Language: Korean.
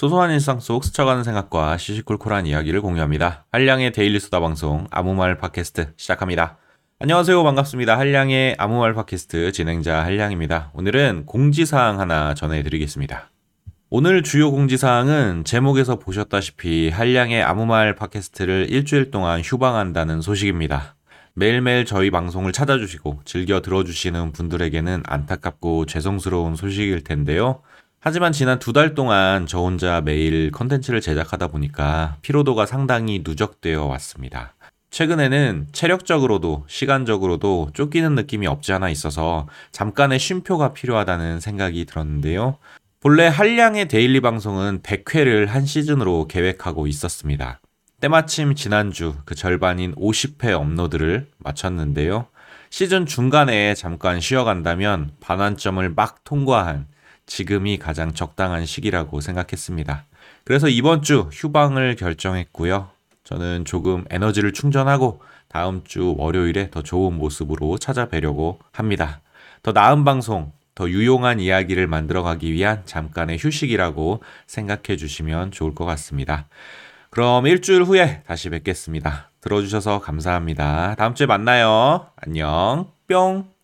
소소한 일상 속 스쳐가는 생각과 시시콜콜한 이야기를 공유합니다. 한량의 데일리 수다 방송 아무 말 팟캐스트 시작합니다. 안녕하세요. 반갑습니다. 한량의 아무 말 팟캐스트 진행자 한량입니다. 오늘은 공지사항 하나 전해드리겠습니다. 오늘 주요 공지사항은 제목에서 보셨다시피 한량의 아무 말 팟캐스트를 일주일 동안 휴방한다는 소식입니다. 매일매일 저희 방송을 찾아주시고 즐겨 들어주시는 분들에게는 안타깝고 죄송스러운 소식일 텐데요. 하지만 지난 두 달 동안 저 혼자 매일 컨텐츠를 제작하다 보니까 피로도가 상당히 누적되어 왔습니다. 최근에는 체력적으로도 시간적으로도 쫓기는 느낌이 없지 않아 있어서 잠깐의 쉼표가 필요하다는 생각이 들었는데요. 본래 한량의 데일리 방송은 100회를 한 시즌으로 계획하고 있었습니다. 때마침 지난주 그 절반인 50회 업로드를 마쳤는데요. 시즌 중간에 잠깐 쉬어간다면 반환점을 막 통과한 지금이 가장 적당한 시기라고 생각했습니다. 그래서 이번 주 휴방을 결정했고요. 저는 조금 에너지를 충전하고 다음 주 월요일에 더 좋은 모습으로 찾아뵈려고 합니다. 더 나은 방송, 더 유용한 이야기를 만들어가기 위한 잠깐의 휴식이라고 생각해 주시면 좋을 것 같습니다. 그럼 일주일 후에 다시 뵙겠습니다. 들어주셔서 감사합니다. 다음 주에 만나요. 안녕. 뿅.